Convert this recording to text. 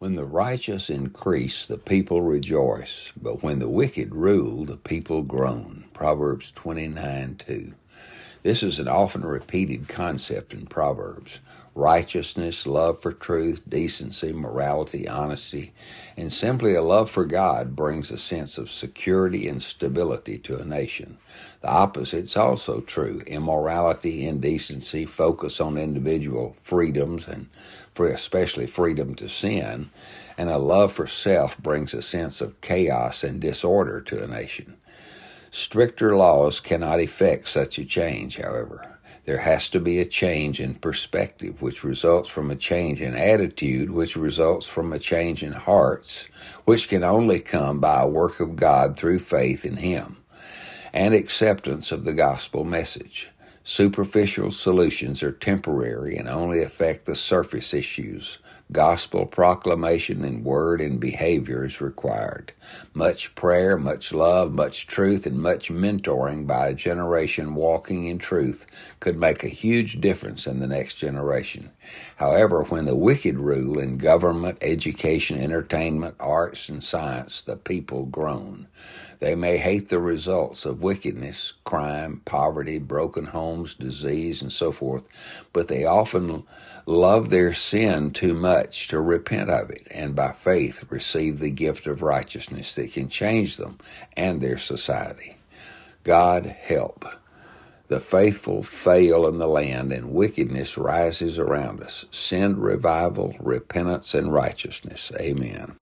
When the righteous increase, the people rejoice, but when the wicked rule, the people groan. Proverbs 29 2. This is an often repeated concept in Proverbs. Righteousness, love for truth, decency, morality, honesty, and simply a love for God brings a sense of security and stability to a nation. The opposite is also true. Immorality, indecency, focus on individual freedoms and especially freedom to sin, and a love for self brings a sense of chaos and disorder to a nation. Stricter laws cannot effect such a change, however. There has to be a change in perspective, which results from a change in attitude, which results from a change in hearts, which can only come by a work of God through faith in Him and acceptance of the gospel message. Superficial solutions are temporary and only affect the surface issues. Gospel proclamation in word and behavior is required. Much prayer, much love, much truth, and much mentoring by a generation walking in truth could make a huge difference in the next generation. However, when the wicked rule in government, education, entertainment, arts, and science, the people groan. They may hate the results of wickedness, crime, poverty, broken homes, disease, and so forth, but they often love their sin too much to repent of it and by faith receive the gift of righteousness that can change them and their society. God help. The faithful fail in the land, and wickedness rises around us. Send revival, repentance, and righteousness. Amen.